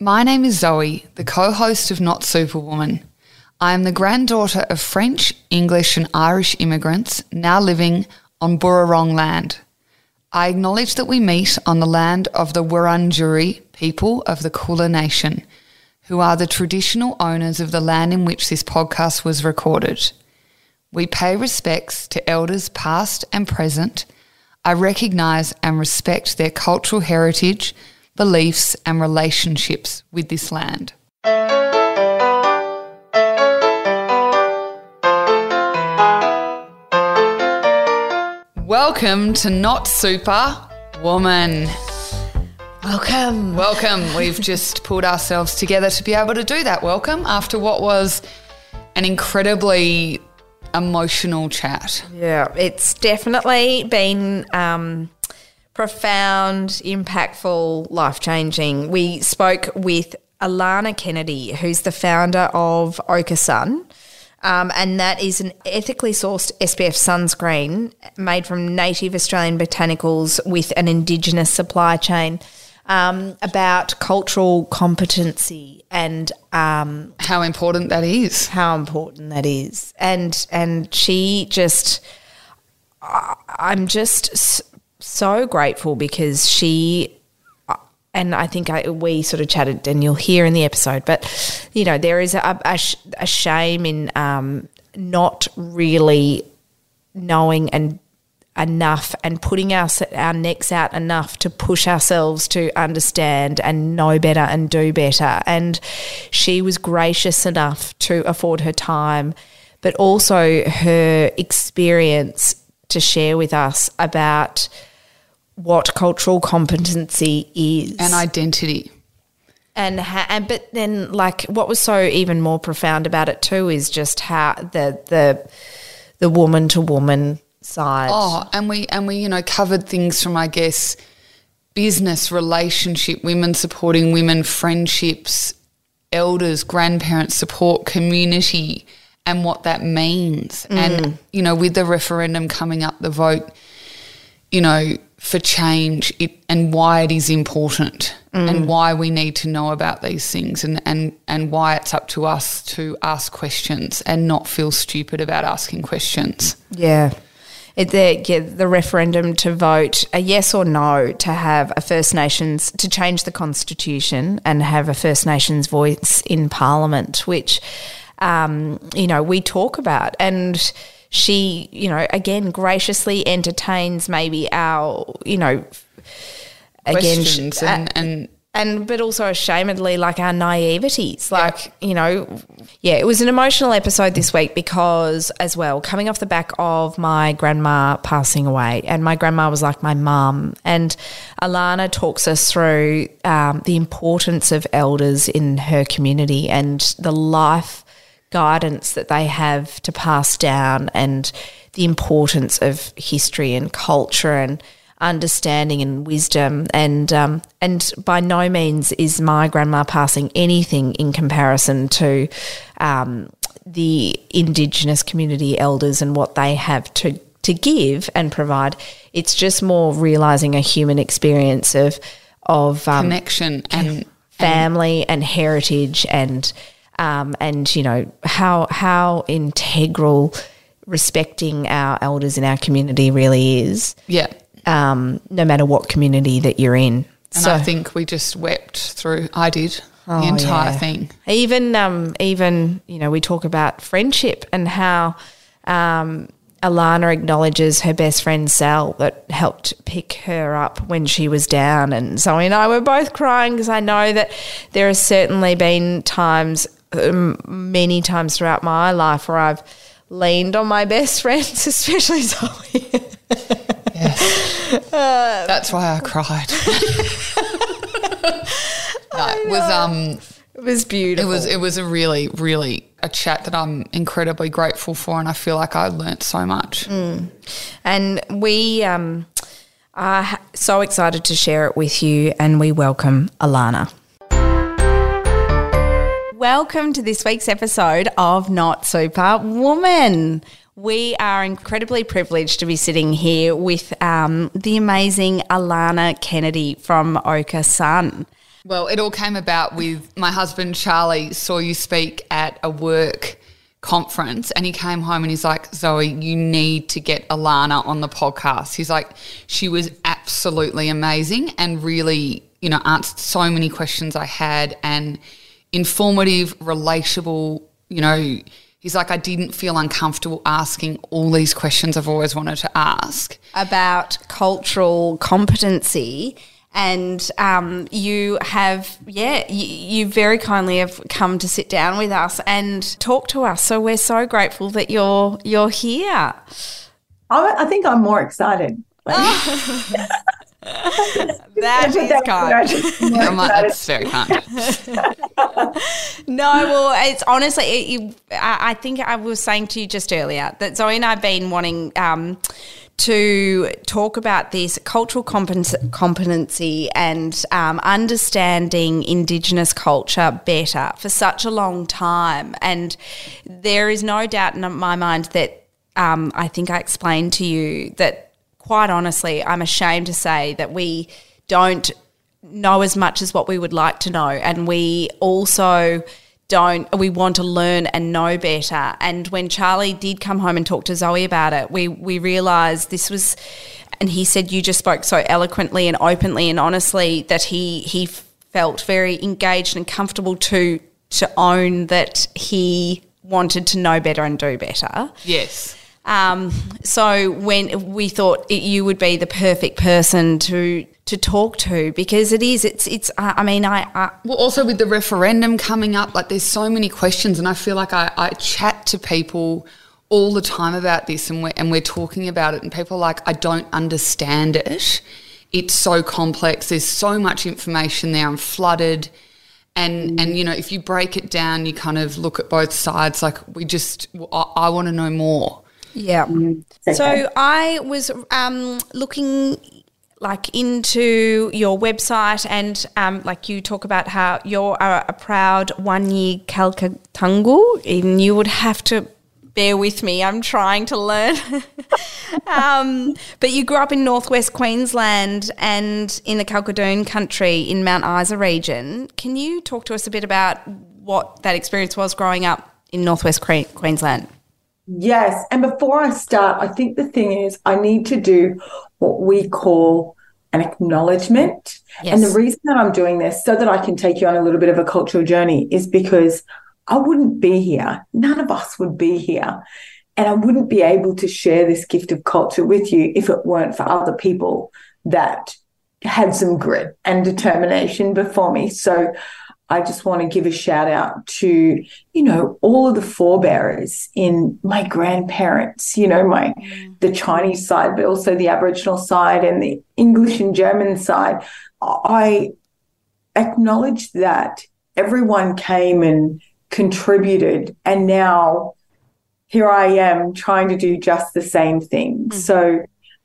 My name is Zoe, the co host of Not Superwoman. I am the granddaughter of French, English, and Irish immigrants now living on Bunurong land. I acknowledge that we meet on the land of the Wurundjeri people of the Kulin Nation, who are the traditional owners of the land in which this podcast was recorded. We pay respects to elders past and present. I recognise and respect their cultural heritage, beliefs, and relationships with this land. Welcome to Not Super Woman. Welcome. Welcome. We've just pulled ourselves together to be able to do that. Welcome after what was an incredibly emotional chat. Yeah, it's definitely been um, profound, impactful, life changing. We spoke with Alana Kennedy, who's the founder of Ochre Sun. Um, and that is an ethically sourced SPF sunscreen made from native Australian botanicals with an Indigenous supply chain. Um, about cultural competency and um, How important that is. how important that is. And and she just, I'm just so grateful because she, and I think I, we sort of chatted, and you'll hear in the episode, but you know there is a, a, a shame in um, not really knowing and enough and putting our our necks out enough to push ourselves to understand and know better and do better. And she was gracious enough to afford her time, but also her experience to share with us about what cultural competency is And identity. and ha- and but then like what was so even more profound about it too is just how the the the woman to woman side. Oh, and we and we, you know, covered things from I guess business, relationship, women supporting women, friendships, elders, grandparents, support, community, and what that means. And, mm. you know, with the referendum coming up, the vote, you know, for change it, and why it is important and why we need to know about these things and, and, and why it's up to us to ask questions and not feel stupid about asking questions. Yeah. It, the, yeah, the referendum to vote a yes or no to have a First Nations to change the constitution and have a First Nations voice in Parliament, which um, you know we talk about, and she you know again graciously entertains maybe our you know again Questions uh, and, and and but also ashamedly like our naiveties like you know yeah it was an emotional episode this week because as well coming off the back of my grandma passing away and my grandma was like my mum and alana talks us through um, the importance of elders in her community and the life guidance that they have to pass down and the importance of history and culture and understanding and wisdom. And um, and by no means is my grandma passing anything in comparison to um, the indigenous community elders and what they have to to give and provide. It's just more realizing a human experience of of um, connection and family and heritage and um, and you know how how integral respecting our elders in our community really is yeah. um, no matter what community that you're in And so I think we just wept through. I did the Oh, entire yeah. thing. even um, even you know we talk about friendship and how um, Alana acknowledges her best friend Sal that helped pick her up when she was down, and Zoe and I were both crying because I know that there has certainly been times, um, many times throughout my life, where I've leaned on my best friends, especially Zoe. That's why I cried. no, it was um, it was beautiful. it was it was a really really a chat that I'm incredibly grateful for, and I feel like I learnt so much. And we um, are so excited to share it with you, and we welcome Alana. Welcome to this week's episode of Not Super Woman. We are incredibly privileged to be sitting here with um, the amazing Alana Kennedy from Ochre Sun. Well, it all came about with my husband Charlie saw you speak at a work conference and he came home and he's like, Zoe, you need to get Alana on the podcast. He's like, she was absolutely amazing and really, you know, answered so many questions I had and informative, relatable, you know, he's like, I didn't feel uncomfortable asking all these questions I've always wanted to ask. About cultural competency and um, you have yeah you, you, very kindly have come to sit down with us and talk to us. So we're so grateful that you're you're here. I, I think i'm more excited that is kind. That's very kind. no, well, it's honestly, it, you, I, I, think I was saying to you just earlier that Zoe and I have been wanting um, to talk about this cultural competency and um, understanding Indigenous culture better for such a long time. And there is no doubt in my mind that um, I think I explained to you that, quite honestly, I'm ashamed to say that we don't know as much as what we would like to know. And we also don't we want to learn and know better. And when charlie did come home and talk to zoe about it we we realized this was and he said you just spoke so eloquently and openly and honestly that he he felt very engaged and comfortable to to own that he wanted to know better and do better. Yes um, so when we thought it, you would be the perfect person to to talk to because it is it's it's I mean I, I, well also with the referendum coming up like there's so many questions and I feel like I, I chat to people all the time about this and we're, and we're talking about it and people are like I don't understand it. It's so complex. There's so much information there. I'm flooded. And and you know if you break it down you kind of look at both sides like we just I, I want to know more yeah. Mm-hmm. So I was um, looking like into your website and um, like you talk about how you're a, a proud Wanyi Kalkatungu and you would have to bear with me. I'm trying to learn. Um, but you grew up in northwest queensland and in the kalkadoon country in mount isa region. Can you talk to us a bit about what that experience was growing up in northwest queensland Yes. And before I start, I think the thing is, I need to do what we call an acknowledgement. Yes. And the reason that I'm doing this so that I can take you on a little bit of a cultural journey is because I wouldn't be here. None of us would be here. And I wouldn't be able to share this gift of culture with you if it weren't for other people that had some grit and determination before me. So I just want to give a shout out to, you know, all of the forebearers in my grandparents, you know, my mm. the Chinese side, but also the Aboriginal side and the English and German side. I acknowledge that everyone came and contributed and now here I am trying to do just the same thing. Mm. So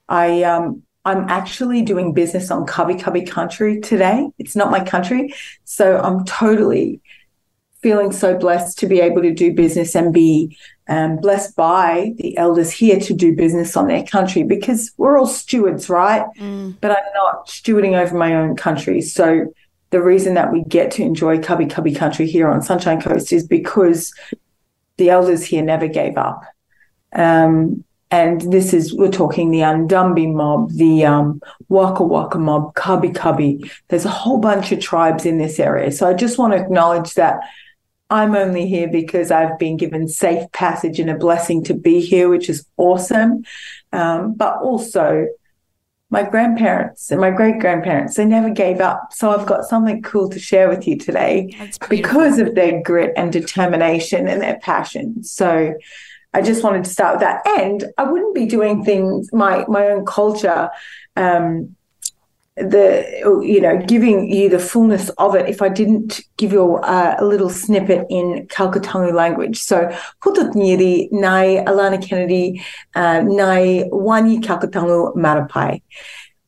I um I'm actually doing business on Kabi Kabi country today. It's not my country. So I'm totally feeling so blessed to be able to do business and be um, blessed by the elders here to do business on their country because we're all stewards, right? Mm. But I'm not stewarding over my own country. So the reason that we get to enjoy Kabi Kabi country here on Sunshine Coast is because the elders here never gave up. Um, and this is we're talking the Undumbi mob, the um, Waka Waka mob, Kabi Kabi. There's a whole bunch of tribes in this area, so I just want to acknowledge that I'm only here because I've been given safe passage and a blessing to be here, which is awesome. Um, but also, my grandparents and my great grandparents, they never gave up. So I've got something cool to share with you today because of their grit and determination and their passion. So I just wanted to start with that. And I wouldn't be doing things, my my own culture, um, the you know, giving you the fullness of it if I didn't give you uh, a little snippet in Kalkatungu language. So Pututnyiri Nai Alana Kennedy uh, Nai Wanyi Kalkatungu Marapai.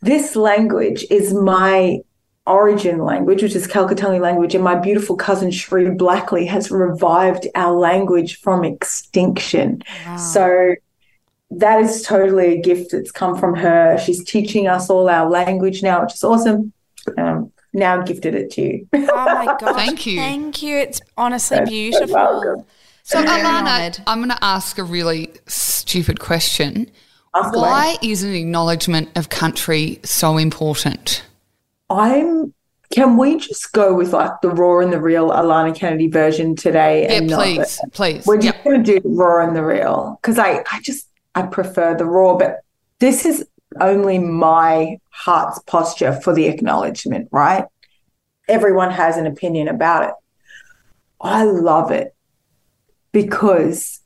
This language is my origin language, which is Kalkatungu language, and my beautiful cousin Shree Blackley has revived our language from extinction. Wow. So that is totally a gift that's come from her. She's teaching us all our language now, which is awesome. Um, now gifted it to you. oh my god! Thank you. Thank you. It's honestly That's beautiful. So, Alana, I'm going to ask a really stupid question. Ask Why away. is an acknowledgement of country so important? I'm. Can we just go with like the raw and the real Alana Kennedy version today? Yeah, please, please. We're just going to do raw and the real because I, I just I prefer the raw, but this is only my heart's posture for the acknowledgement, right? Everyone has an opinion about it. I love it because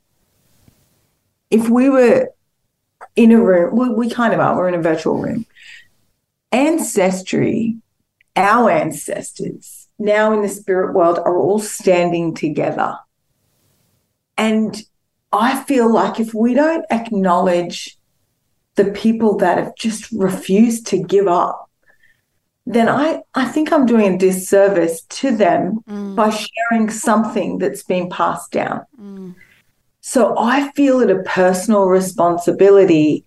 if we were in a room, we, we kind of are, we're in a virtual room. Ancestry, our ancestors, now in the spirit world, are all standing together. And I feel like if we don't acknowledge the people that have just refused to give up, then I, I think I'm doing a disservice to them mm. by sharing something that's been passed down. Mm. So I feel it a personal responsibility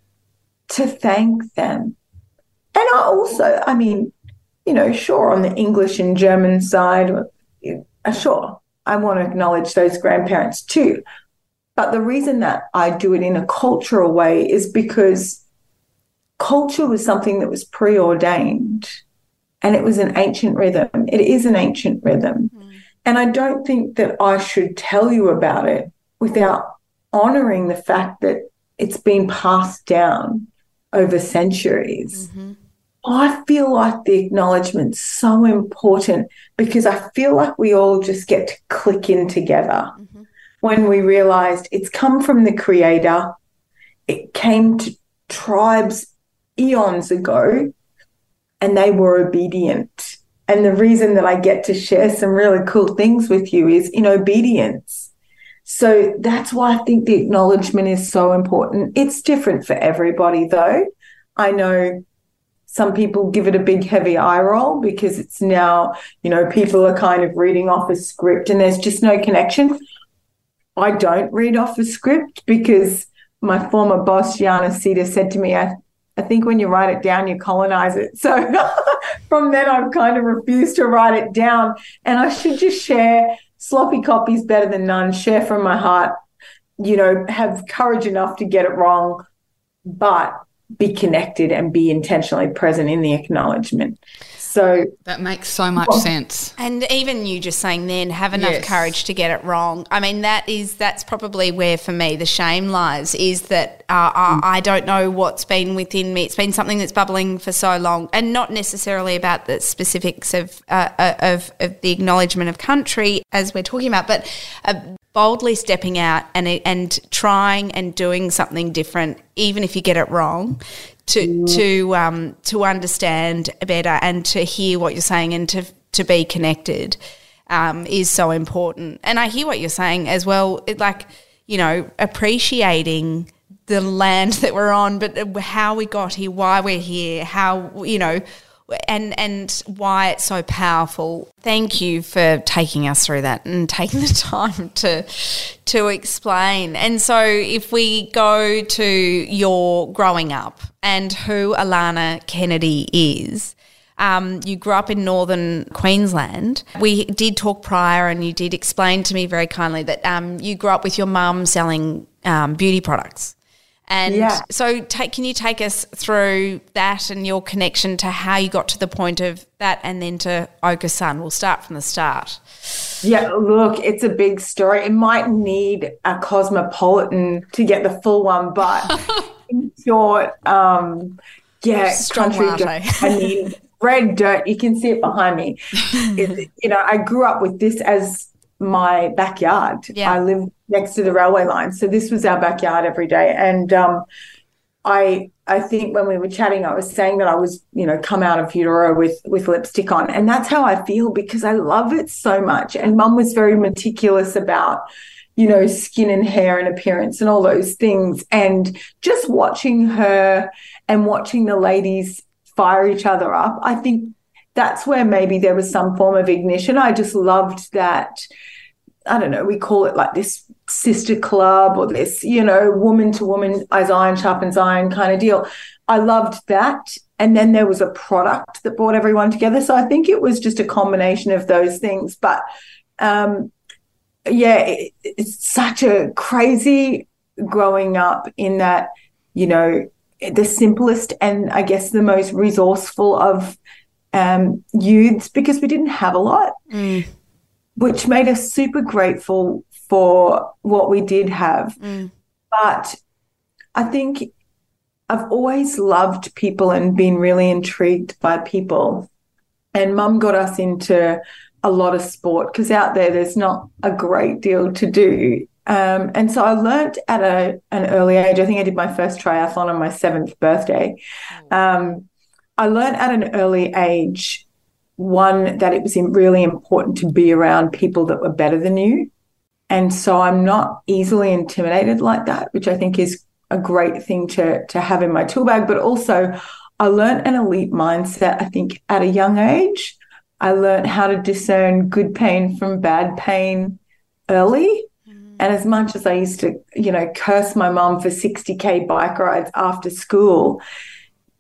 to thank them. And I also, I mean, you know, sure, on the English and German side, uh, sure, I want to acknowledge those grandparents too. But the reason that I do it in a cultural way is because culture was something that was preordained and it was an ancient rhythm. It is an ancient rhythm. Mm. And I don't think that I should tell you about it without honoring the fact that it's been passed down over centuries. Mm-hmm. I feel like the acknowledgement's so important because I feel like we all just get to click in together mm-hmm. when we realized it's come from the creator. It came to tribes eons ago and they were obedient. And the reason that I get to share some really cool things with you is in obedience. So that's why I think the acknowledgement is so important. It's different for everybody, though. I know some people give it a big, heavy eye roll because it's now, you know, people are kind of reading off a script and there's just no connection. I don't read off a script because my former boss, Yana Sita, said to me, I I think when you write it down, you colonize it. So from then, I've kind of refused to write it down. And I should just share sloppy copies better than none, share from my heart, you know, have courage enough to get it wrong, but be connected and be intentionally present in the acknowledgement. So that makes so much well, sense. And even you just saying then have enough yes. courage to get it wrong. I mean, that is that's probably where for me the shame lies is that uh, mm. I, I don't know what's been within me. It's been something that's bubbling for so long, and not necessarily about the specifics of uh, uh of, of the acknowledgement of country as we're talking about, but. Uh, boldly stepping out and and trying and doing something different, even if you get it wrong, to mm. to um, to understand better and to hear what you're saying and to to be connected um, is so important. And I hear what you're saying as well. It, like you know, appreciating the land that we're on, but how we got here, why we're here, how you know and and why it's so powerful. Thank you for taking us through that and taking the time to to explain. And so if we go to your growing up and who Alana Kennedy is, um, you grew up in northern Queensland. We did talk prior, and you did explain to me very kindly that um, you grew up with your mum selling um, beauty products. And yeah. so, take, can you take us through that and your connection to how you got to the point of that and then to Ochre Sun? We'll start from the start. Yeah, look, it's a big story. It might need a cosmopolitan to get the full one, but in short, um, yeah, Strong country. I mean, red dirt. You can see it behind me. it, you know, I grew up with this as my backyard. Yeah. I live next to the railway line, so this was our backyard every day. And um, I I think when we were chatting, I was saying that I was you know come out of utero with with lipstick on, and that's how I feel because I love it so much. And Mum was very meticulous about you know skin and hair and appearance and all those things, and just watching her and watching the ladies fire each other up, I think that's where maybe there was some form of ignition. I just loved that I don't know, we call it like this sister club or this, you know, woman to woman, as iron sharpens iron kind of deal. I loved that. And then there was a product that brought everyone together. So I think it was just a combination of those things. But um, yeah, it, it's such a crazy growing up in that, you know, the simplest and I guess the most resourceful of um, youths because we didn't have a lot, mm. Which made us super grateful for what we did have. Mm. But I think I've always loved people and been really intrigued by people. And mum got us into a lot of sport because out there there's not a great deal to do. Um, and so I learned at a, an early age. I think I did my first triathlon on my seventh birthday. Um, I learned at an early age one that it was really important to be around people that were better than you. And so I'm not easily intimidated like that, which I think is a great thing to to have in my tool bag. But also, I learned an elite mindset. I think at a young age, I learned how to discern good pain from bad pain early. Mm. And as much as I used to, you know, curse my mom for 60K bike rides after school,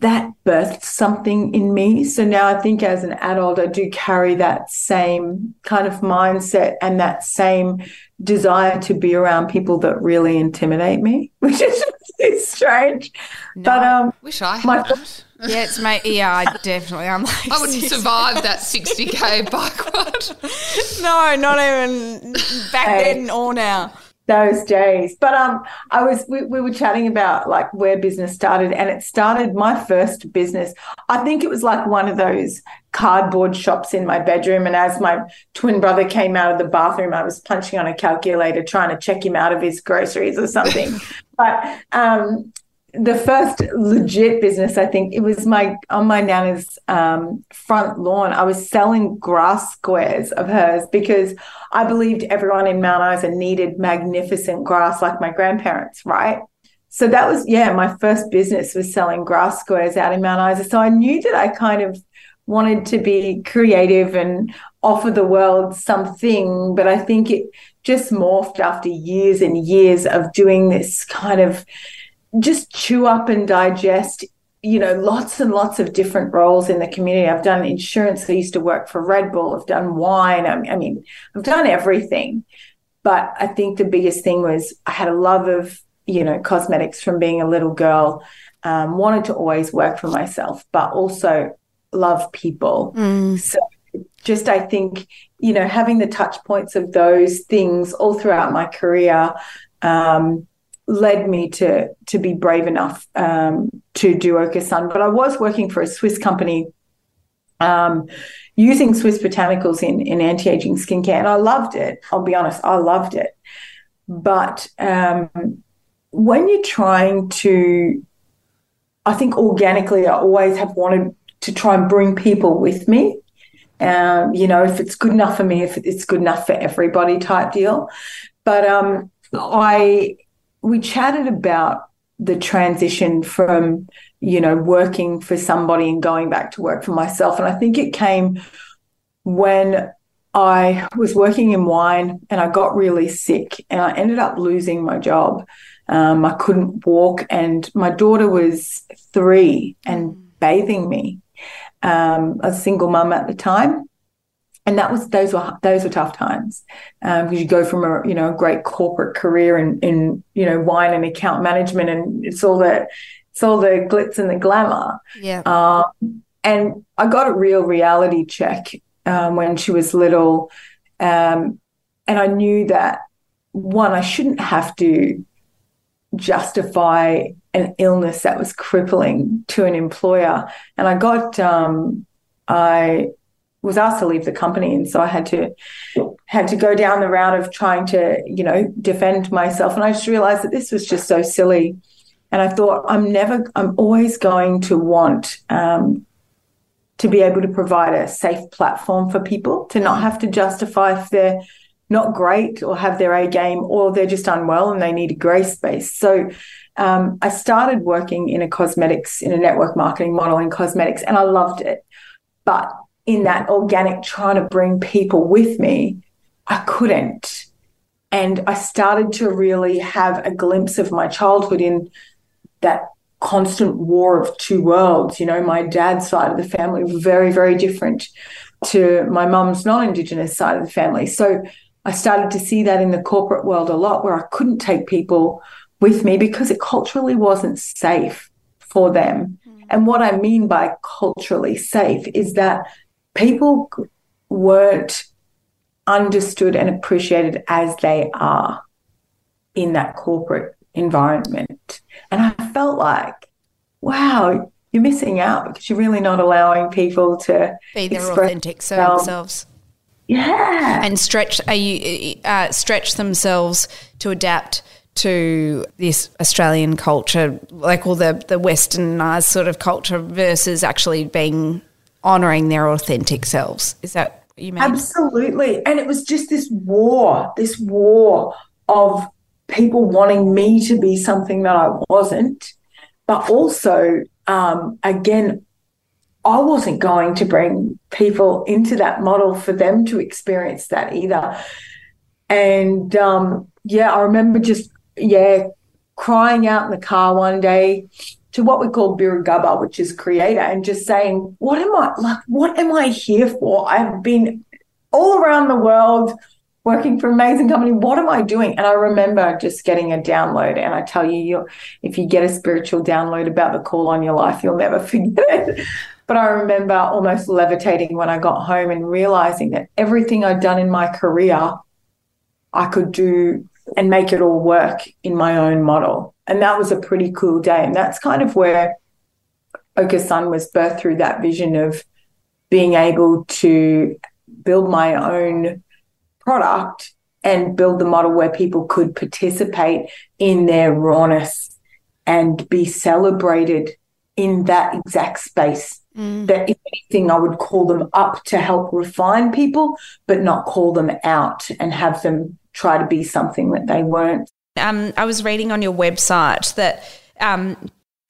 that birthed something in me. So now I think as an adult, I do carry that same kind of mindset and that same desire to be around people that really intimidate me, which is it's strange. No, but um, wish I had my, that. Yeah, it's mate. Yeah, I definitely. I'm like, I wouldn't survive that 60k bike ride. no, not even back hey. then or now those days. But um, I was we, we were chatting about like where business started, and it started my first business. I think it was like one of those cardboard shops in my bedroom. And as my twin brother came out of the bathroom, I was punching on a calculator trying to check him out of his groceries or something. but um, the first legit business, I think it was my on my nana's um, front lawn. I was selling grass squares of hers because I believed everyone in Mount Isa needed magnificent grass like my grandparents, right? So that was yeah, my first business was selling grass squares out in Mount Isa. So I knew that I kind of wanted to be creative and offer the world something, but I think it just morphed after years and years of doing this kind of just chew up and digest you know lots and lots of different roles in the community. I've done insurance. I used to work for red bull. I've done wine. I mean i've done everything. But i think the biggest thing was i had a love of you know cosmetics from being a little girl. Um, wanted to always work for myself but also love people. Mm. so just i think you know having the touch points of those things all throughout my career um, led me to to be brave enough um, to do Ochre Sun. But I was working for a Swiss company um, using Swiss botanicals in, in anti aging skincare, and I loved it. I'll be honest, I loved it. But um, when you're trying to, I think organically, I always have wanted to try and bring people with me. Um, you know, if it's good enough for me, if it's good enough for everybody, type deal. But um, I we chatted about the transition from you know working for somebody and going back to work for myself. And i think it came when i was working in wine and i got really sick and i ended up losing my job. Um, i couldn't walk and my daughter was three and bathing me. Um, a single mum at the time and that was those were those were tough times because um, you go from a you know a great corporate career in in you know wine and account management and it's all the it's all the glitz and the glamour. Yeah. Um, and I got a real reality check um, when she was little um, and I knew that one I shouldn't have to justify an illness that was crippling to an employer. And I got um, I was asked to leave the company, and so I had to had to go down the route of trying to you know defend myself. And I just realized that this was just so silly. And I thought I'm never, I'm always going to want um, to be able to provide a safe platform for people to not have to justify if they're not great or have their A game or they're just unwell and they need a grace space. So um, I started working in a cosmetics, in a network marketing model in cosmetics, and I loved it. But in that organic trying to bring people with me, I couldn't And I started to really have a glimpse of my childhood in that constant war of two worlds. You know, my dad's side of the family was very, very different to my mum's non Indigenous side of the family. So I started to see that in the corporate world a lot where I couldn't take people with me because it culturally wasn't safe for them. Mm. And what I mean by culturally safe is that people weren't understood and appreciated as they are in that corporate environment. And I felt like, wow, you're missing out because you're really not allowing people to be their authentic themselves. Yeah, and stretch. Are you uh, stretch themselves to adapt to this Australian culture, like all the the Westernized sort of culture, versus actually being honouring their authentic selves. Is that what you mean? Absolutely. And it was just this war, this war of people wanting me to be something that I wasn't, but also, um, again, I wasn't going to bring people into that model for them to experience that either. And um, yeah, I remember just, yeah, crying out in the car one day to what we call Birugubba, which is creator, and just saying, what am I like? What am I here for? I've been all around the world working for amazing company. What am I doing? And I remember just getting a download. And I tell you, you if you get a spiritual download about the call on your life, you'll never forget it. But I remember almost levitating when I got home and realizing that everything I'd done in my career, I could do and make it all work in my own model. And that was a pretty cool day. And that's kind of where Ochre Sun was birthed through that vision of being able to build my own product and build the model where people could participate in their rawness and be celebrated in that exact space. Mm. That if anything, I would call them up to help refine people, but not call them out and have them try to be something that they weren't. Um, I was reading on your website that um,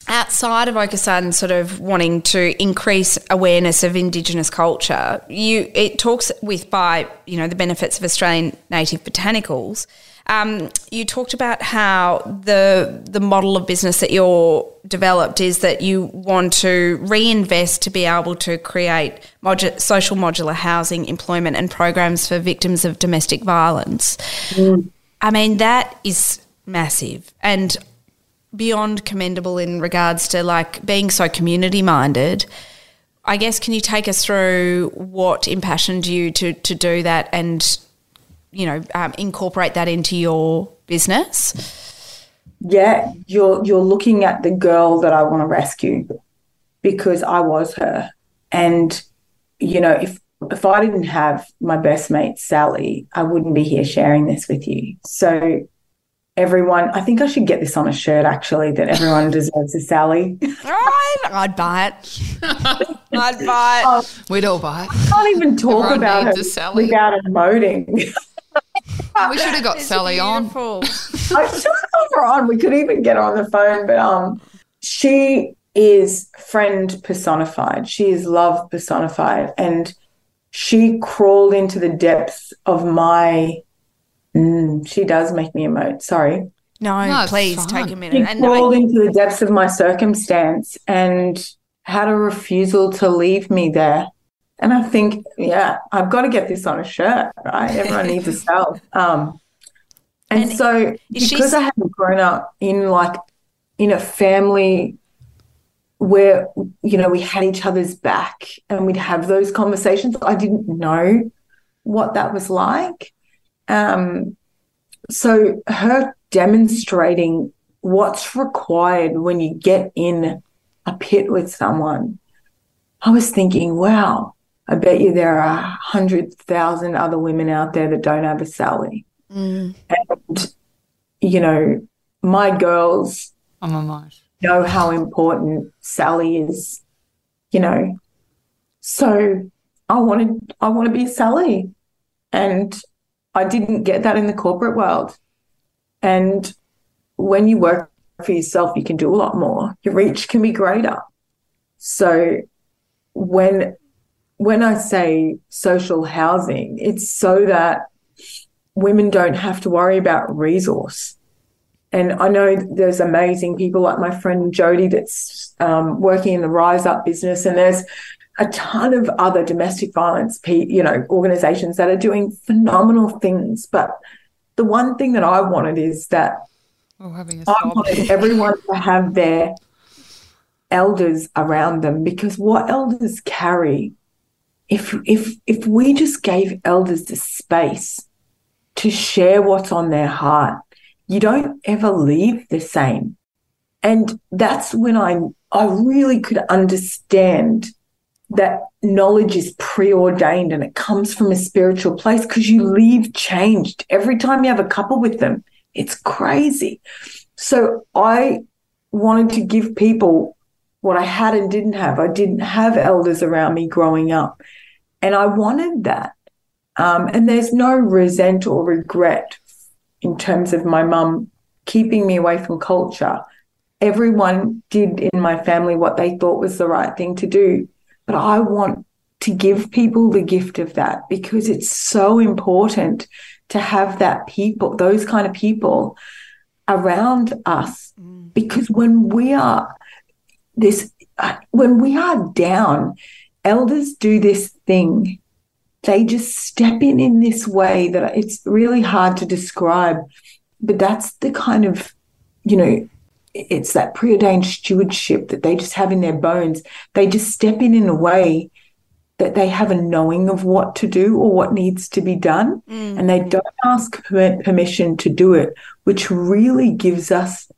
outside of Sun sort of wanting to increase awareness of Indigenous culture, you it talks with by you know the benefits of Australian native botanicals. Um, you talked about how the the model of business that you're developed is that you want to reinvest to be able to create modu- social modular housing, employment, and programs for victims of domestic violence. Mm. I mean that is massive, and beyond commendable in regards to like being so community minded. I guess can you take us through what impassioned you to to do that and you know um, incorporate that into your business? Yeah, you're you're looking at the girl that I want to rescue because I was her, and you know if if I didn't have my best mate Sally, I wouldn't be here sharing this with you. So everyone. I think I should get this on a shirt actually that everyone deserves a Sally. I'd, I'd buy it. I'd buy it. Oh, We'd all buy it. I can't even talk everyone about her Sally. without emoting. we should have got it's Sally beautiful. on. I should have got her on. We could even get her on the phone, but um, she is friend personified. She is love personified, and she crawled into the depths of my Mm, she does make me emote. Sorry. No, no please fine. take a minute. She and crawled into the depths of my circumstance and had a refusal to leave me there. And I think, yeah, I've got to get this on a shirt, right? Everyone needs a self. Um, and, and so because I hadn't grown up in like in a family where you know we had each other's back and we'd have those conversations, I didn't know what that was like. Um, so her demonstrating what's required when you get in a pit with someone, I was thinking, wow, I bet you there are a hundred thousand other women out there that don't have a Sally. Mm. And, you know, my girls oh my know how important Sally is, you know. So I wanted I want to be Sally. And I didn't get that in the corporate world. And when you work for yourself, you can do a lot more. Your reach can be greater. So when when I say social housing, it's so that women don't have to worry about resource. And I know there's amazing people like my friend Jody that's um, working in the Rise Up business, and there's a ton of other domestic violence, you know, organizations that are doing phenomenal things. But the one thing that I wanted is that oh, I wanted everyone to have their elders around them because what elders carry, if if if we just gave elders the space to share what's on their heart, you don't ever leave the same. And that's when I I really could understand that knowledge is preordained and it comes from a spiritual place because you leave changed every time you have a couple with them. It's crazy. So I wanted to give people what I had and didn't have. I didn't have elders around me growing up, and I wanted that. Um, and there's no resent or regret in terms of my mum keeping me away from culture. Everyone did in my family what they thought was the right thing to do. But I want to give people the gift of that because it's so important to have that people, those kind of people around us. Mm. Because when we are this, uh, when we are down, elders do this thing. They just step in in this way that it's really hard to describe. But that's the kind of, you know, it's that preordained stewardship that they just have in their bones. They just step in in a way that they have a knowing of what to do or what needs to be done, mm. and they don't ask permission to do it, which really gives us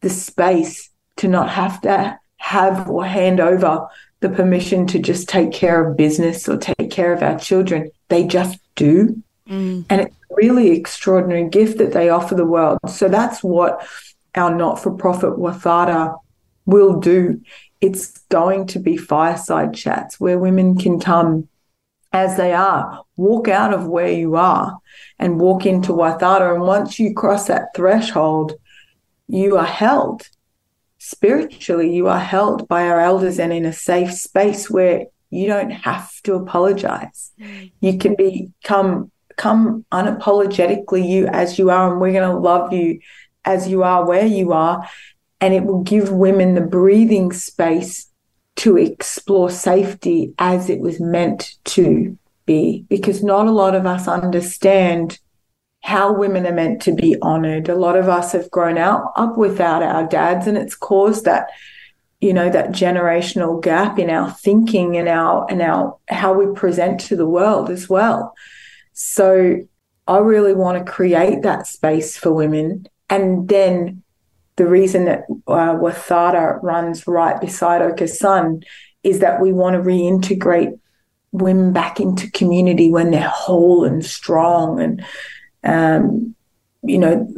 the space to not have to have or hand over the permission to just take care of business or take care of our children. They just do. Mm. And it's a really extraordinary gift that they offer the world. So that's what our not for profit Wathata will do. It's going to be fireside chats where women can come as they are, walk out of where you are and walk into Wathata. And once you cross that threshold, you are held spiritually, you are held by our elders and in a safe space where you don't have to apologize. Mm. You can become come unapologetically you as you are, and we're going to love you as you are where you are. And it will give women the breathing space to explore safety as it was meant to be, because not a lot of us understand how women are meant to be honored. A lot of us have grown out up without our dads, and it's caused that, you know, that generational gap in our thinking and our and our how we present to the world as well. So I really want to create that space for women and then the reason that uh, Wathata runs right beside Ochre Sun is that we want to reintegrate women back into community when they're whole and strong and, um, you know,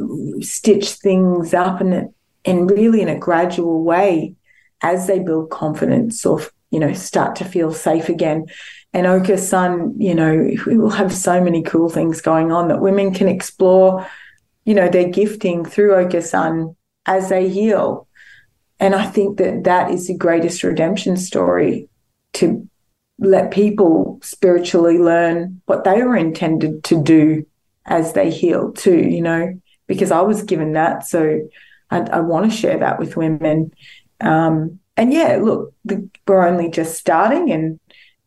stitch things up and, and really in a gradual way as they build confidence or, you know, start to feel safe again. And Ochre Sun, you know, we will have so many cool things going on that women can explore you know, their gifting through Ochre Sun as they heal. And I think that that is the greatest redemption story to let people spiritually learn what they were intended to do as they heal too, you know, because I was given that. So I, I want to share that with women. Um, and yeah, look, the, we're only just starting and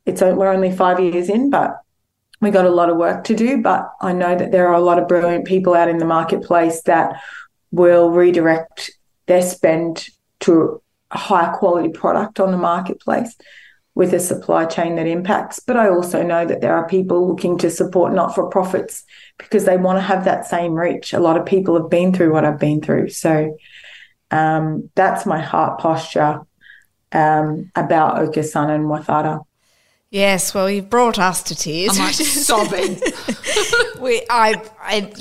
it's we're only five years in, but we got a lot of work to do, but I know that there are a lot of brilliant people out in the marketplace that will redirect their spend to a higher quality product on the marketplace with a supply chain that impacts. But I also know that there are people looking to support not for profits because they want to have that same reach. A lot of people have been through what I've been through. So um, that's my heart posture um, about Ochre Sun and Wathata. Yes, well, you've brought us to tears. I'm like sobbing. we, I, I,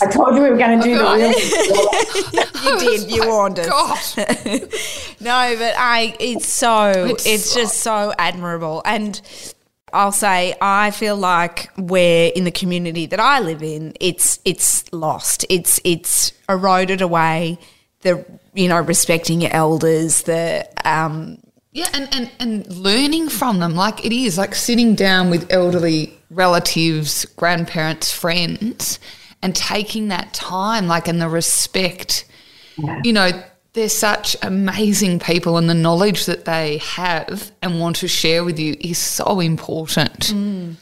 I told you we were going to do the real. You did. You warned us. no, but I. It's so. It's, it's just so admirable, and I'll say I feel like we're in the community that I live in. It's it's lost. It's it's eroded away. The you know respecting your elders. The um yeah, and, and, and learning from them. Like it is like sitting down with elderly relatives, grandparents, friends, and taking that time, like, and the respect. Yeah. You know, they're such amazing people, and the knowledge that they have and want to share with you is so important. Mm.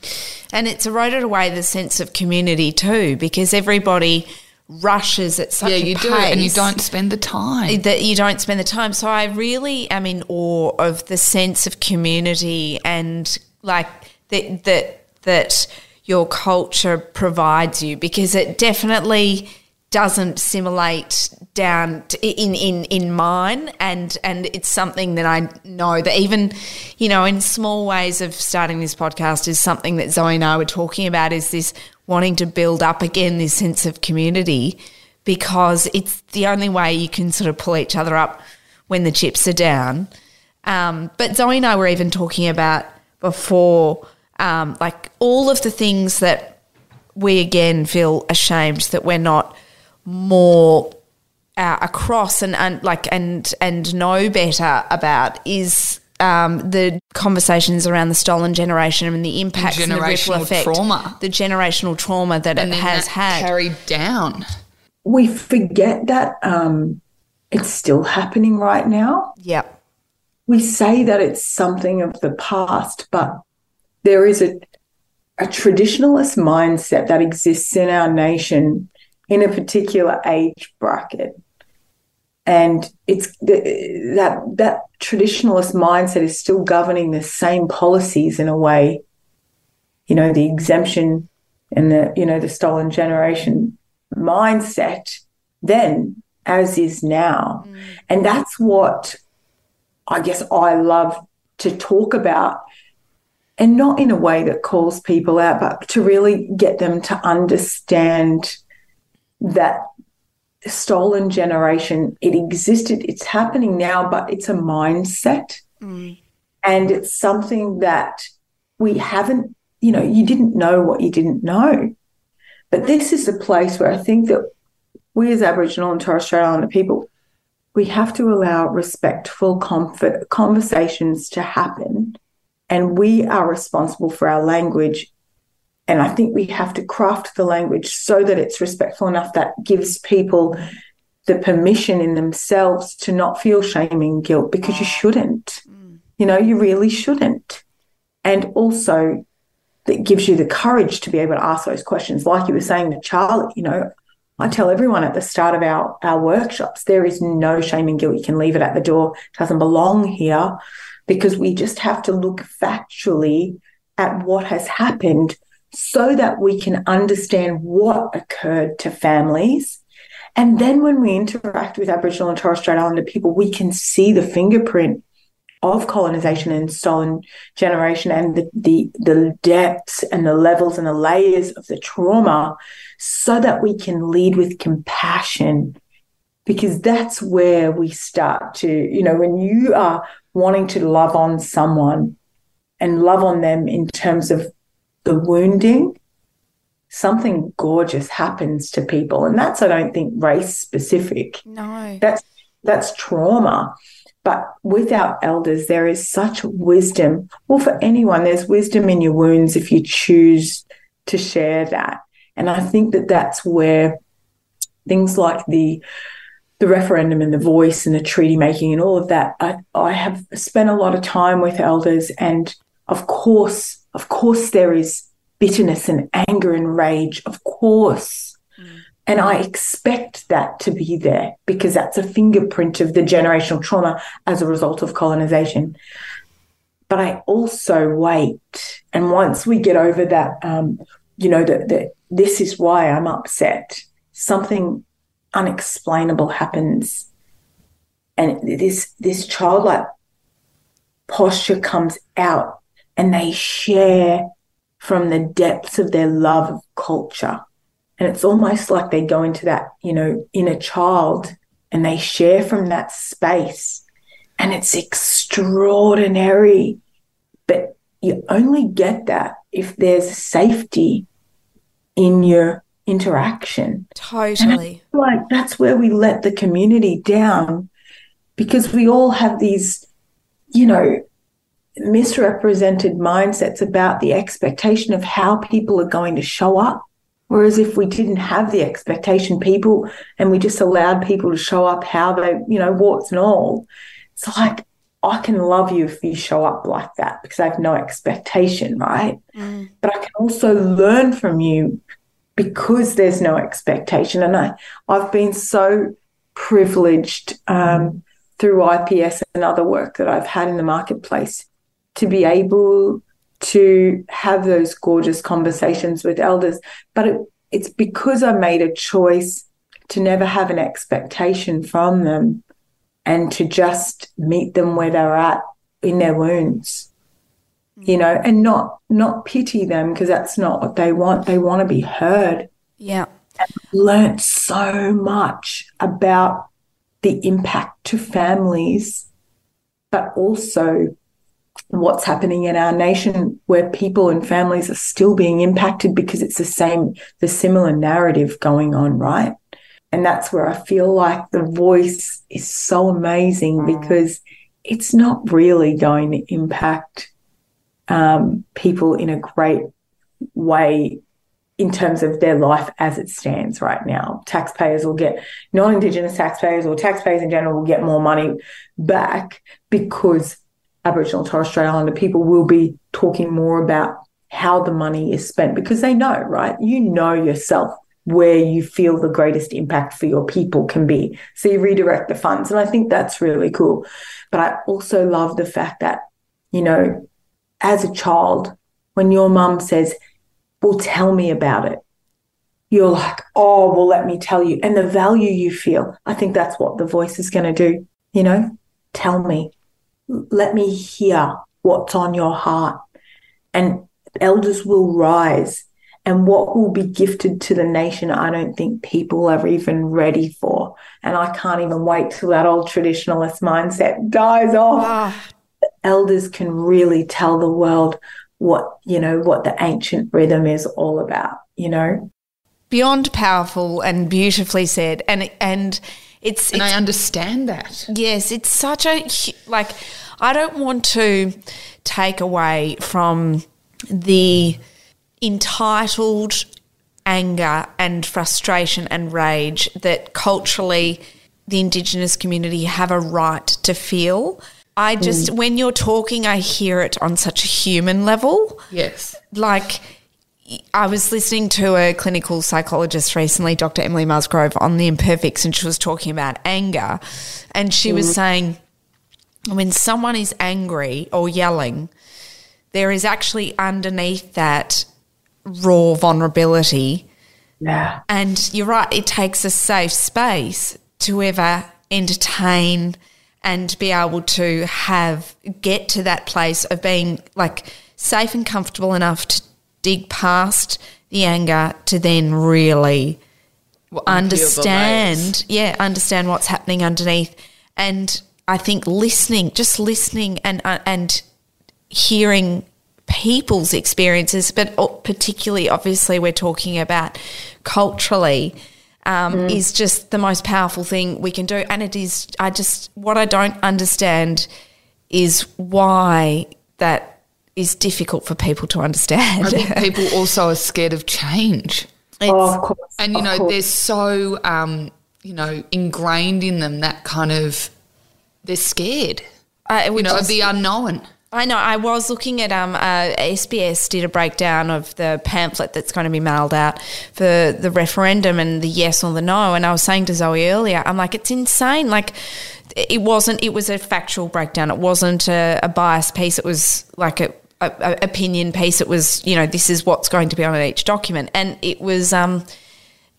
And it's eroded away the sense of community too, because everybody rushes at such yeah, you do, and you don't spend the time. That you don't spend the time. So I really am in awe of the sense of community and like that that that your culture provides you because it definitely doesn't simulate down in in in mine and and it's something that I know that even you know in small ways of starting this podcast is something that Zoe and I were talking about is this wanting to build up again this sense of community because it's the only way you can sort of pull each other up when the chips are down. Um, but Zoe and I were even talking about before, um, like all of the things that we again feel ashamed that we're not more uh, across and, and like and and know better about is um, the conversations around the stolen generation and the impact and the ripple effect, trauma, the generational trauma that and it has had carried down. We forget that um, it's still happening right now. Yep. We say that it's something of the past, but there is a a traditionalist mindset that exists in our nation in a particular age bracket and it's that that traditionalist mindset is still governing the same policies in a way you know the exemption and the you know the stolen generation mindset then as is now mm. and that's what i guess i love to talk about and not in a way that calls people out but to really get them to understand that stolen generation, it existed, it's happening now, but it's a mindset. Mm. And it's something that we haven't, you know, you didn't know what you didn't know. But this is a place where I think that we as Aboriginal and Torres Strait Islander people, we have to allow respectful comfort, conversations to happen. And we are responsible for our language and I think we have to craft the language so that it's respectful enough that gives people the permission in themselves to not feel shame and guilt because you shouldn't. You know, you really shouldn't. And also that gives you the courage to be able to ask those questions. Like you were saying to Charlie, you know, I tell everyone at the start of our, our workshops, there is no shame and guilt. You can leave it at the door. It doesn't belong here because we just have to look factually at what has happened so that we can understand what occurred to families. And then when we interact with Aboriginal and Torres Strait Islander people, we can see the fingerprint of colonization and stolen generation and the, the, the depths and the levels and the layers of the trauma so that we can lead with compassion because that's where we start to you know when you are wanting to love on someone and love on them in terms of the wounding, something gorgeous happens to people. And that's, I don't think, race specific. No. That's that's trauma. But with our elders, there is such wisdom. Well, for anyone, there's wisdom in your wounds if you choose to share that. And I think that that's where things like the the referendum and the voice and the treaty making and all of that, I, I have spent a lot of time with elders. And of course, of course, there is bitterness and anger and rage. Of course. Mm. And I expect that to be there because that's a fingerprint of the generational trauma as a result of colonization. But I also wait. And once we get over that, um, you know, that this is why I'm upset, something unexplainable happens. And this, this childlike posture comes out and they share from the depths of their love of culture. And it's almost like they go into that, you know, inner child and they share from that space. And it's extraordinary. But you only get that if there's safety in your interaction. Totally. Like that's where we let the community down because we all have these, you know, misrepresented mindsets about the expectation of how people are going to show up Whereas if we didn't have the expectation, people, and we just allowed people to show up how they, you know, warts and all, it's like, I can love you if you show up like that because I have no expectation, right? Mm. But I can also learn from you because there's no expectation. And I, I've been so privileged um, through IPS and other work that I've had in the marketplace to be able to have those gorgeous conversations with elders. But it, it's because I made a choice to never have an expectation from them and to just meet them where they're at in their wounds you know and not not pity them because that's not what they want. They want to be heard. Yeah. Learned so much about the impact to families but also what's happening in our nation where people and families are still being impacted because it's the same the similar narrative going on right and that's where I feel like the voice is so amazing mm. because it's not really going to impact um, people in a great way in terms of their life as it stands right now. Taxpayers will get, non Indigenous taxpayers or taxpayers in general will get more money back because Aboriginal and Torres Strait Islander people will be talking more about how the money is spent because they know, right? You know yourself where you feel the greatest impact for your people can be. So you redirect the funds. And I think that's really cool. But I also love the fact that, you know, as a child, when your mum says, Well, tell me about it, you're like, Oh, well, let me tell you. And the value you feel, I think that's what the voice is going to do. You know, tell me, let me hear what's on your heart. And elders will rise and what will be gifted to the nation, I don't think people are even ready for. And I can't even wait till that old traditionalist mindset dies off. Ah. Elders can really tell the world what, you know, what the ancient rhythm is all about, you know? Beyond powerful and beautifully said. And, and, it's, and it's, I understand that. Yes, it's such a like. I don't want to take away from the entitled anger and frustration and rage that culturally the Indigenous community have a right to feel. I just, mm. when you're talking, I hear it on such a human level. Yes. Like, I was listening to a clinical psychologist recently, Dr. Emily Musgrove, on the imperfects, and she was talking about anger. And she mm. was saying, when someone is angry or yelling, there is actually underneath that raw vulnerability. Yeah. And you're right, it takes a safe space to ever entertain and be able to have get to that place of being like safe and comfortable enough to dig past the anger to then really understand yeah understand what's happening underneath and i think listening just listening and uh, and hearing people's experiences, but particularly, obviously, we're talking about culturally. Um, mm. Is just the most powerful thing we can do, and it is. I just what I don't understand is why that is difficult for people to understand. I think people also are scared of change. Oh, of course, and you know they're so um, you know ingrained in them that kind of they're scared. Uh, you know, just, of the unknown. I know. I was looking at um, uh, SBS did a breakdown of the pamphlet that's going to be mailed out for the referendum and the yes or the no. And I was saying to Zoe earlier, I'm like, it's insane. Like, it wasn't. It was a factual breakdown. It wasn't a, a biased piece. It was like a, a, a, opinion piece. It was, you know, this is what's going to be on each document, and it was. Um,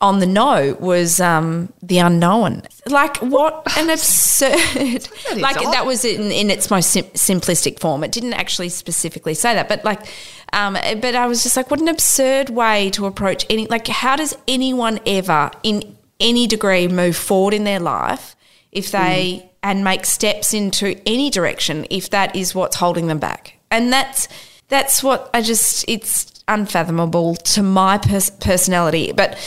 on the no was um, the unknown. Like what an absurd! that like odd. that was in, in its most sim- simplistic form. It didn't actually specifically say that, but like, um, but I was just like, what an absurd way to approach any. Like, how does anyone ever, in any degree, move forward in their life if they mm. and make steps into any direction if that is what's holding them back? And that's that's what I just it's unfathomable to my pers- personality, but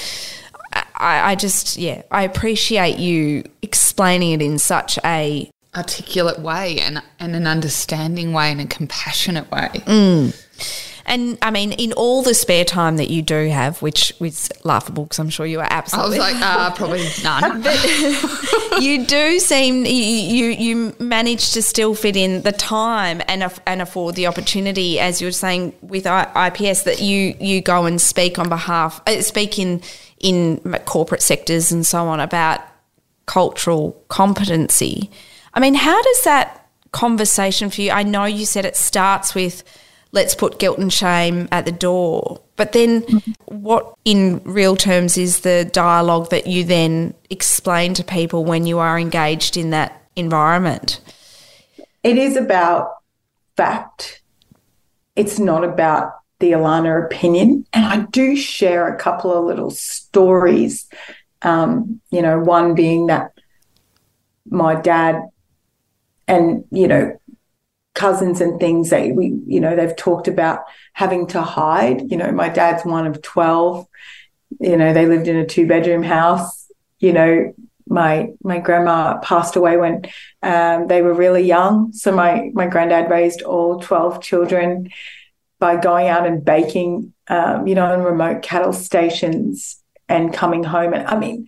I, I just, yeah, I appreciate you explaining it in such a articulate way and, and an understanding way and a compassionate way. Mm. And I mean, in all the spare time that you do have, which is laughable because I'm sure you are absolutely. I was like, uh, probably none. but you do seem you, you you manage to still fit in the time and and afford the opportunity, as you were saying with IPS, that you you go and speak on behalf, uh, speak in in corporate sectors and so on about cultural competency. I mean, how does that conversation for you? I know you said it starts with let's put guilt and shame at the door, but then what in real terms is the dialogue that you then explain to people when you are engaged in that environment? It is about fact. It's not about the Alana opinion. And I do share a couple of little stories. Um, you know, one being that my dad and you know cousins and things that we you know they've talked about having to hide. You know my dad's one of 12 you know they lived in a two bedroom house. You know my my grandma passed away when um, they were really young. So my my granddad raised all 12 children by going out and baking um, you know in remote cattle stations and coming home. And i mean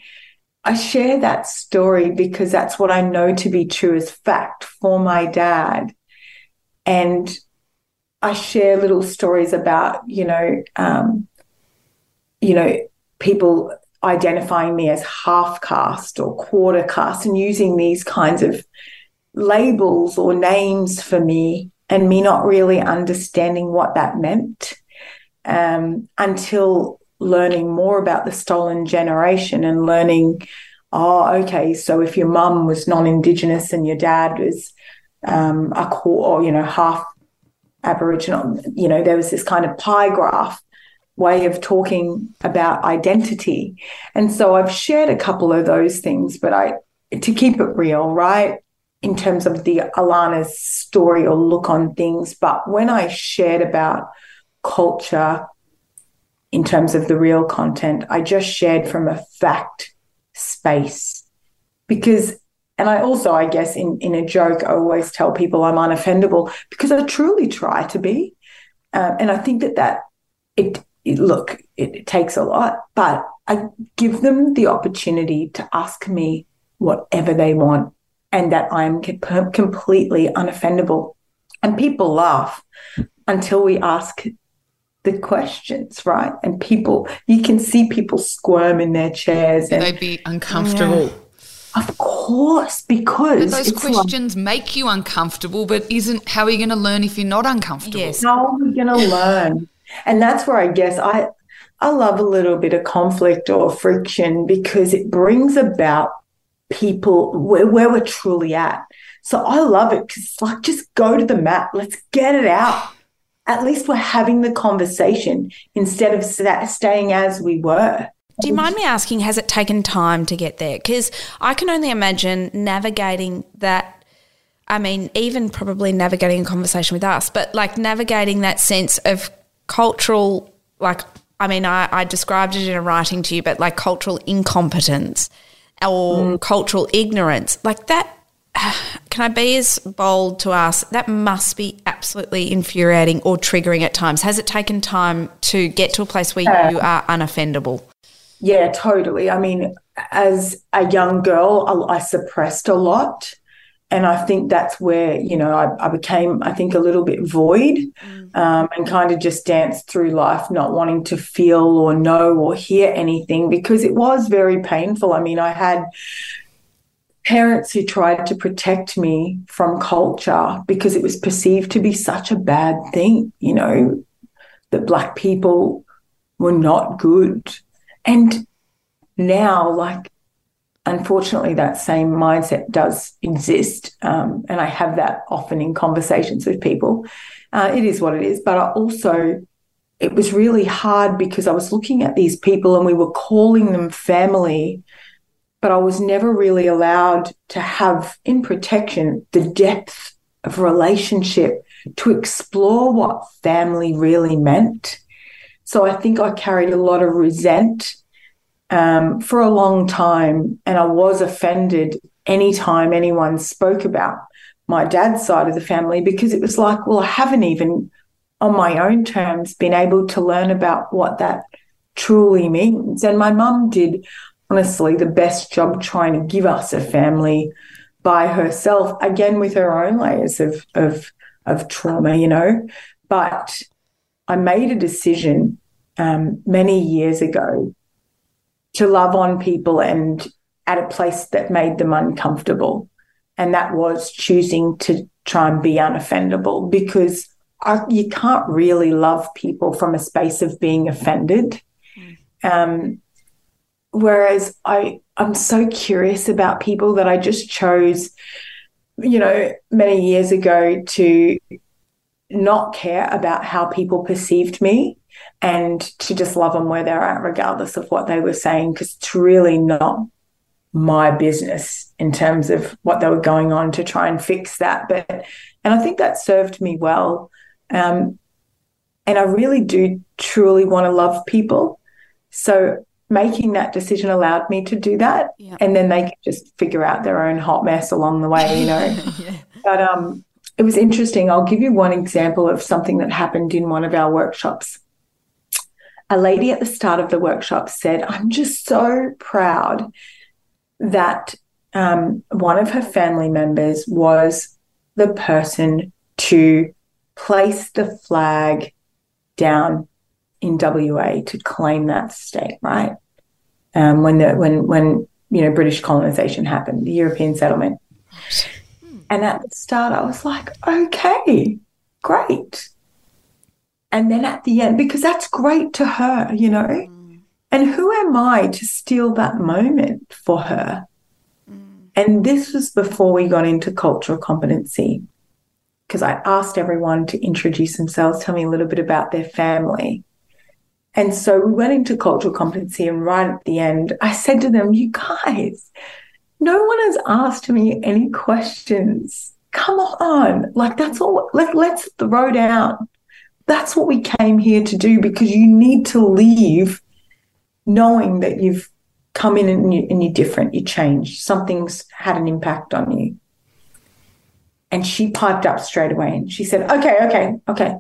I share that story because that's what I know to be true as fact for my dad. And I share little stories about, you know, um, you know, people identifying me as half caste or quarter caste and using these kinds of labels or names for me and me not really understanding what that meant um, until learning more about the stolen generation and learning, oh, okay, so if your mum was non-indigenous and your dad was um, a core, or you know, half Aboriginal, you know, there was this kind of pie graph way of talking about identity. And so I've shared a couple of those things, but I to keep it real, right? In terms of the Alana's story or look on things. But when I shared about culture in terms of the real content. I just shared from a fact space because, and I also, I guess, in, in a joke, I always tell people I'm unoffendable because I truly try to be. Uh, and I think that that it, it look, it, it takes a lot, but I give them the opportunity to ask me whatever they want and that I'm completely unoffendable. And people laugh until we ask the questions, right? And people, you can see people squirm in their chairs. And, They'd be uncomfortable. Yeah. Of course, because but those questions like, make you uncomfortable. But isn't how are you going to learn if you're not uncomfortable? Yes, how are we going to learn? And that's where I guess I I love a little bit of conflict or friction because it brings about people where, where we're truly at. So I love it because like just go to the mat, let's get it out at least we're having the conversation instead of staying as we were. Do you mind me asking, has it taken time to get there? Because I can only imagine navigating that. I mean, even probably navigating a conversation with us, but like navigating that sense of cultural, like, I mean, I, I described it in a writing to you, but like cultural incompetence or mm. cultural ignorance, like that can I be as bold to ask that must be absolutely infuriating or triggering at times? Has it taken time to get to a place where you are unoffendable? Yeah, totally. I mean, as a young girl, I, I suppressed a lot. And I think that's where, you know, I, I became, I think, a little bit void mm. um, and kind of just danced through life, not wanting to feel or know or hear anything because it was very painful. I mean, I had parents who tried to protect me from culture because it was perceived to be such a bad thing, you know, that Black people were not good. And now, like, unfortunately, that same mindset does exist. Um, and I have that often in conversations with people. Uh, it is what it is. But I also, it was really hard because I was looking at these people and we were calling them family but I was never really allowed to have in protection the depth of relationship to explore what family really meant. So I think I carried a lot of resent um, for a long time, and I was offended anytime anyone spoke about my dad's side of the family because it was like, well, I haven't even on my own terms, been able to learn about what that truly means. And my mum did honestly the best job trying to give us a family by herself, again with her own layers of of of trauma, you know. But I made a decision um, many years ago to love on people and at a place that made them uncomfortable. And that was choosing to try and be unoffendable because I, you can't really love people from a space of being offended. Mm. Um, whereas I, I'm so curious about people that I just chose, you know, many years ago to not care about how people perceived me and to just love them where they're at, regardless of what they were saying, because it's really not my business in terms of what they were going on to try and fix that. But, and I think that served me well. Um, and I really do truly want to love people. So making that decision allowed me to do that. Yeah. And then they could just figure out their own hot mess along the way, you know. yeah. But um, it was interesting. I'll give you one example of something that happened in one of our workshops. A lady at the start of the workshop said, I'm just so proud that um, one of her family members was the person to place the flag down in WA to claim that state, right? Um, when the when when you know British colonization happened, the European settlement. And at the start, I was like, okay, great. And then at the end, because that's great to her, you know. Mm. And who am I to steal that moment for her? Mm. And this was before we got into cultural competency, because I asked everyone to introduce themselves, tell me a little bit about their family. And so we went into cultural competency, and right at the end, I said to them, You guys, no one has asked me any questions. Come on. Like, that's all. Let, let's throw down. That's what we came here to do because you need to leave knowing that you've come in and, you, and you're different, you changed, something's had an impact on you. And she piped up straight away and she said, Okay, okay, okay.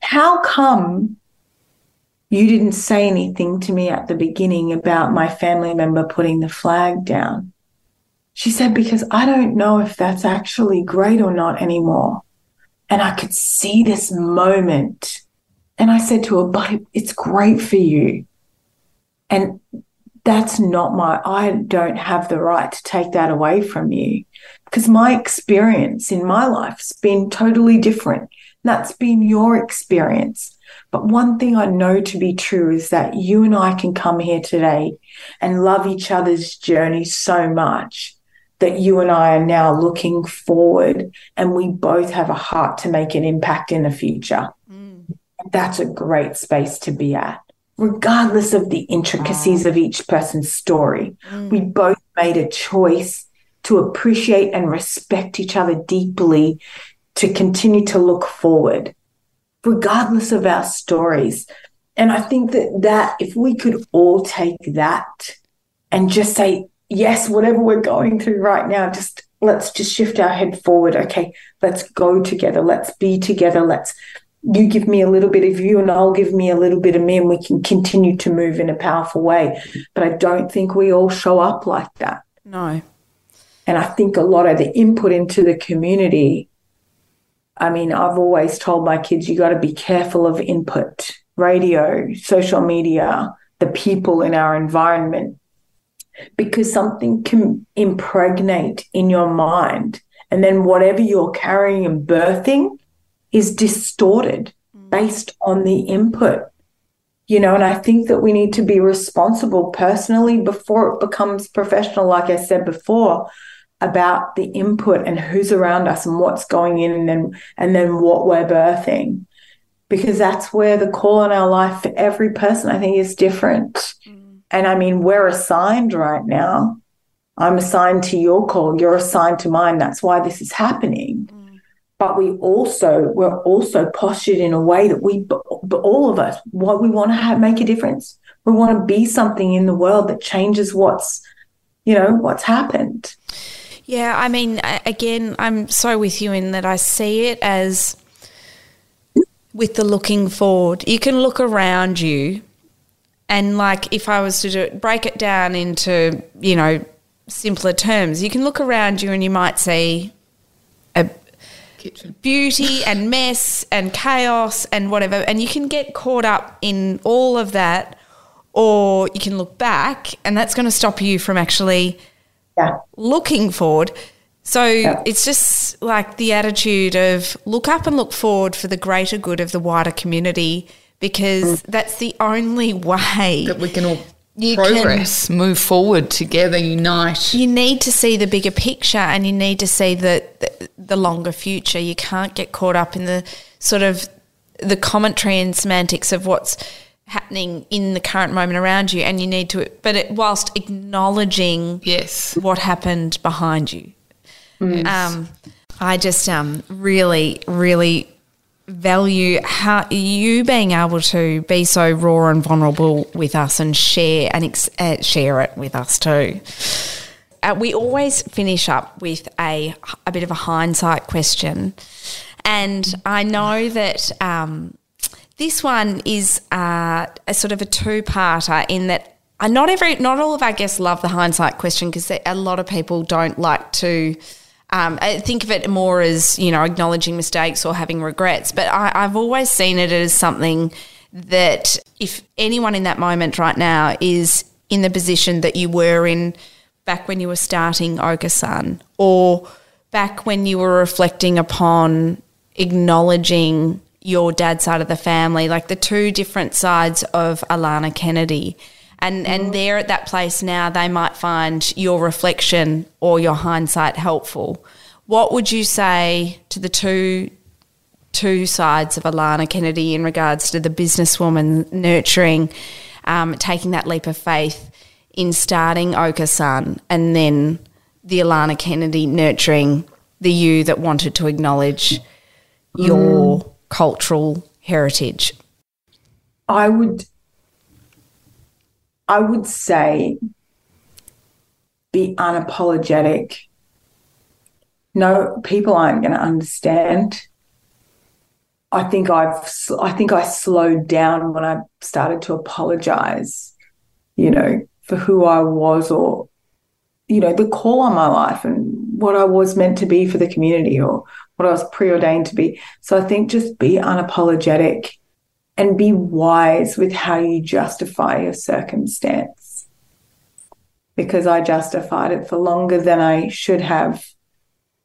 How come you didn't say anything to me at the beginning about my family member putting the flag down? She said, because I don't know if that's actually great or not anymore. And I could see this moment. And I said to her, but it's great for you. And that's not my, I don't have the right to take that away from you because my experience in my life's been totally different. That's been your experience. But one thing I know to be true is that you and I can come here today and love each other's journey so much that you and I are now looking forward and we both have a heart to make an impact in the future. Mm. That's a great space to be at, regardless of the intricacies wow. of each person's story. Mm. We both made a choice to appreciate and respect each other deeply, to continue to look forward, regardless of our stories. And I think that that if we could all take that and just say, yes, whatever we're going through right now, just let's just shift our head forward. Okay, let's go together. Let's be together. Let's you give me a little bit of you and I'll give me a little bit of me and we can continue to move in a powerful way. But I don't think we all show up like that. No. And I think a lot of the input into the community. I mean, I've always told my kids, you got to be careful of input, radio, social media, the people in our environment because something can impregnate in your mind. And then whatever you're carrying and birthing is distorted mm. based on the input. You know, and I think that we need to be responsible personally before it becomes professional, like I said before, about the input and who's around us and what's going in and then and then what we're birthing. Because that's where the call in our life for every person I think is different. And I mean, we're assigned right now. I'm assigned to your call. You're assigned to mine. That's why this is happening. Mm. But we also, we're also postured in a way that we, all of us, what we want to have, make a difference. We want to be something in the world that changes what's, you know, what's happened. Yeah. I mean, again, I'm so with you in that I see it as with the looking forward. You can look around you and like if I was to do it, break it down into, you know, simpler terms, you can look around you and you might see a Kitchen. beauty and mess and chaos and whatever. And you can get caught up in all of that, or you can look back, and that's going to stop you from actually Yeah. looking forward. So it's just like the attitude of look up and look forward for the greater good of the wider community because that's the only way That we can all You can- progress, move forward together, unite. you need to see the bigger picture and you need to see the, the the longer future. You can't get caught up in the sort of the commentary and semantics of what's happening in the current moment around you, and you need to, but it, whilst acknowledging Yes. what happened behind you. Um, I just um, really, really value how you being able to be so raw and vulnerable with us and share and ex- uh, share it with us too. Uh, we always finish up with a a bit of a hindsight question, and I know that um, this one is uh, a sort of a two parter in that. Uh, not every, not all of our guests love the hindsight question because a lot of people don't like to um, I think of it more as you know acknowledging mistakes or having regrets. But I, I've always seen it as something that if anyone in that moment right now is in the position that you were in back when you were starting Ochre Sun or back when you were reflecting upon acknowledging your dad's side of the family, like the two different sides of Alana Kennedy. And, and they're at that place now, they might find your reflection or your hindsight helpful. What would you say to the two two sides of Alana Kennedy in regards to the businesswoman nurturing, um, taking that leap of faith in starting Ochre Sun, and then the Alana Kennedy nurturing the you that wanted to acknowledge your cultural heritage? I would I would say be unapologetic. No, people aren't going to understand. I think I've I think I slowed down when I started to apologize, you know, for who I was or you know, the call on my life and what I was meant to be for the community or what I was preordained to be. So I think just be unapologetic and be wise with how you justify your circumstance. Because I justified it for longer than I should have.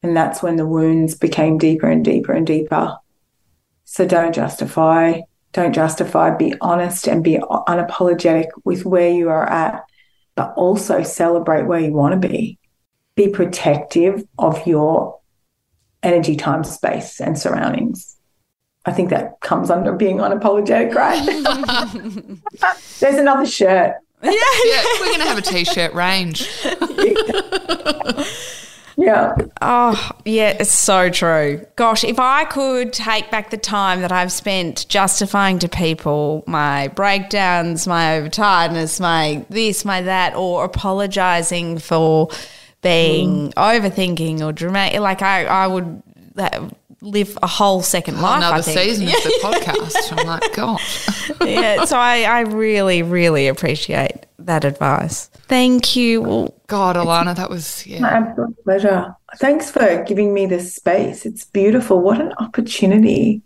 And that's when the wounds became deeper and deeper and deeper. So don't justify, don't justify, be honest and be unapologetic with where you are at, but also celebrate where you want to be. Be protective of your energy, time, space, and surroundings. I think that comes under being unapologetic, right? There's another shirt. Yeah, we're going to have a t shirt range. Yeah. Oh, yeah, it's so true. Gosh, if I could take back the time that I've spent justifying to people my breakdowns, my overtiredness, my this, my that, or apologizing for being overthinking or dramatic, like I, I would uh, live a whole second life. I Another think. season of the podcast. I'm like, gosh. yeah, so I, I really, really appreciate that advice. Thank you. Well, God, Alana, that was, My absolute pleasure. Thanks for giving me this space. It's beautiful. What an opportunity,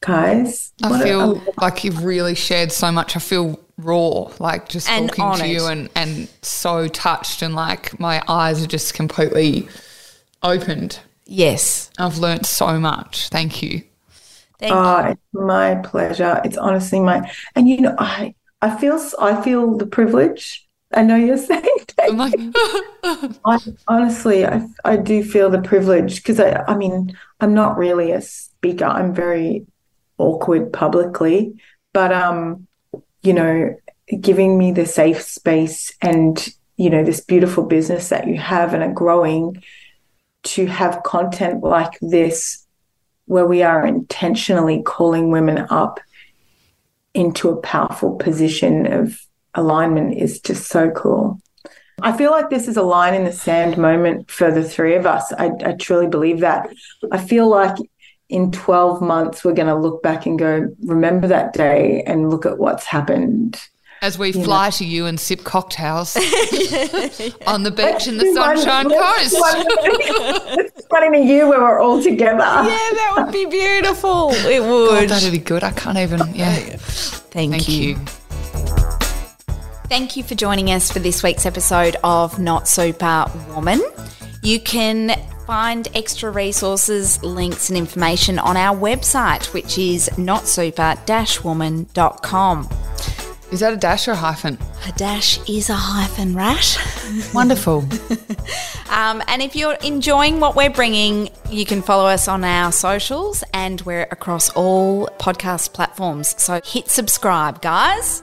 guys. I What a- feel like you've really shared so much. I feel raw, like just And talking to you and, and so touched and like my eyes are just completely opened. Yes. I've learnt so much. Thank you. Thank Oh, it's my pleasure. It's honestly my and you know I I feel I feel the privilege. I know you're saying I'm like, I honestly I I do feel the privilege because I I mean I'm not really a speaker. I'm very awkward publicly, but um you know giving me the safe space and you know this beautiful business that you have and are growing to have content like this where we are intentionally calling women up into a powerful position of alignment is just so cool. I feel like this is a line in the sand moment for the three of us. I, I truly believe that. I feel like in 12 months, we're going to look back and go, remember that day and look at what's happened. As we fly know. to you and sip cocktails on the beach in the Sunshine Coast. It's one in a year where we're all together. Yeah, that would be beautiful. It would. God, that'd be good. I can't even. Yeah. Thank, Thank you. you. Thank you for joining us for this week's episode of Not Super Woman. You can find extra resources, links, and information on our website, which is notsuper-woman.com. Is that a dash or a hyphen? A dash is a hyphen, Rash. Wonderful. um, and if you're enjoying what we're bringing, you can follow us on our socials and we're across all podcast platforms. So hit subscribe, guys.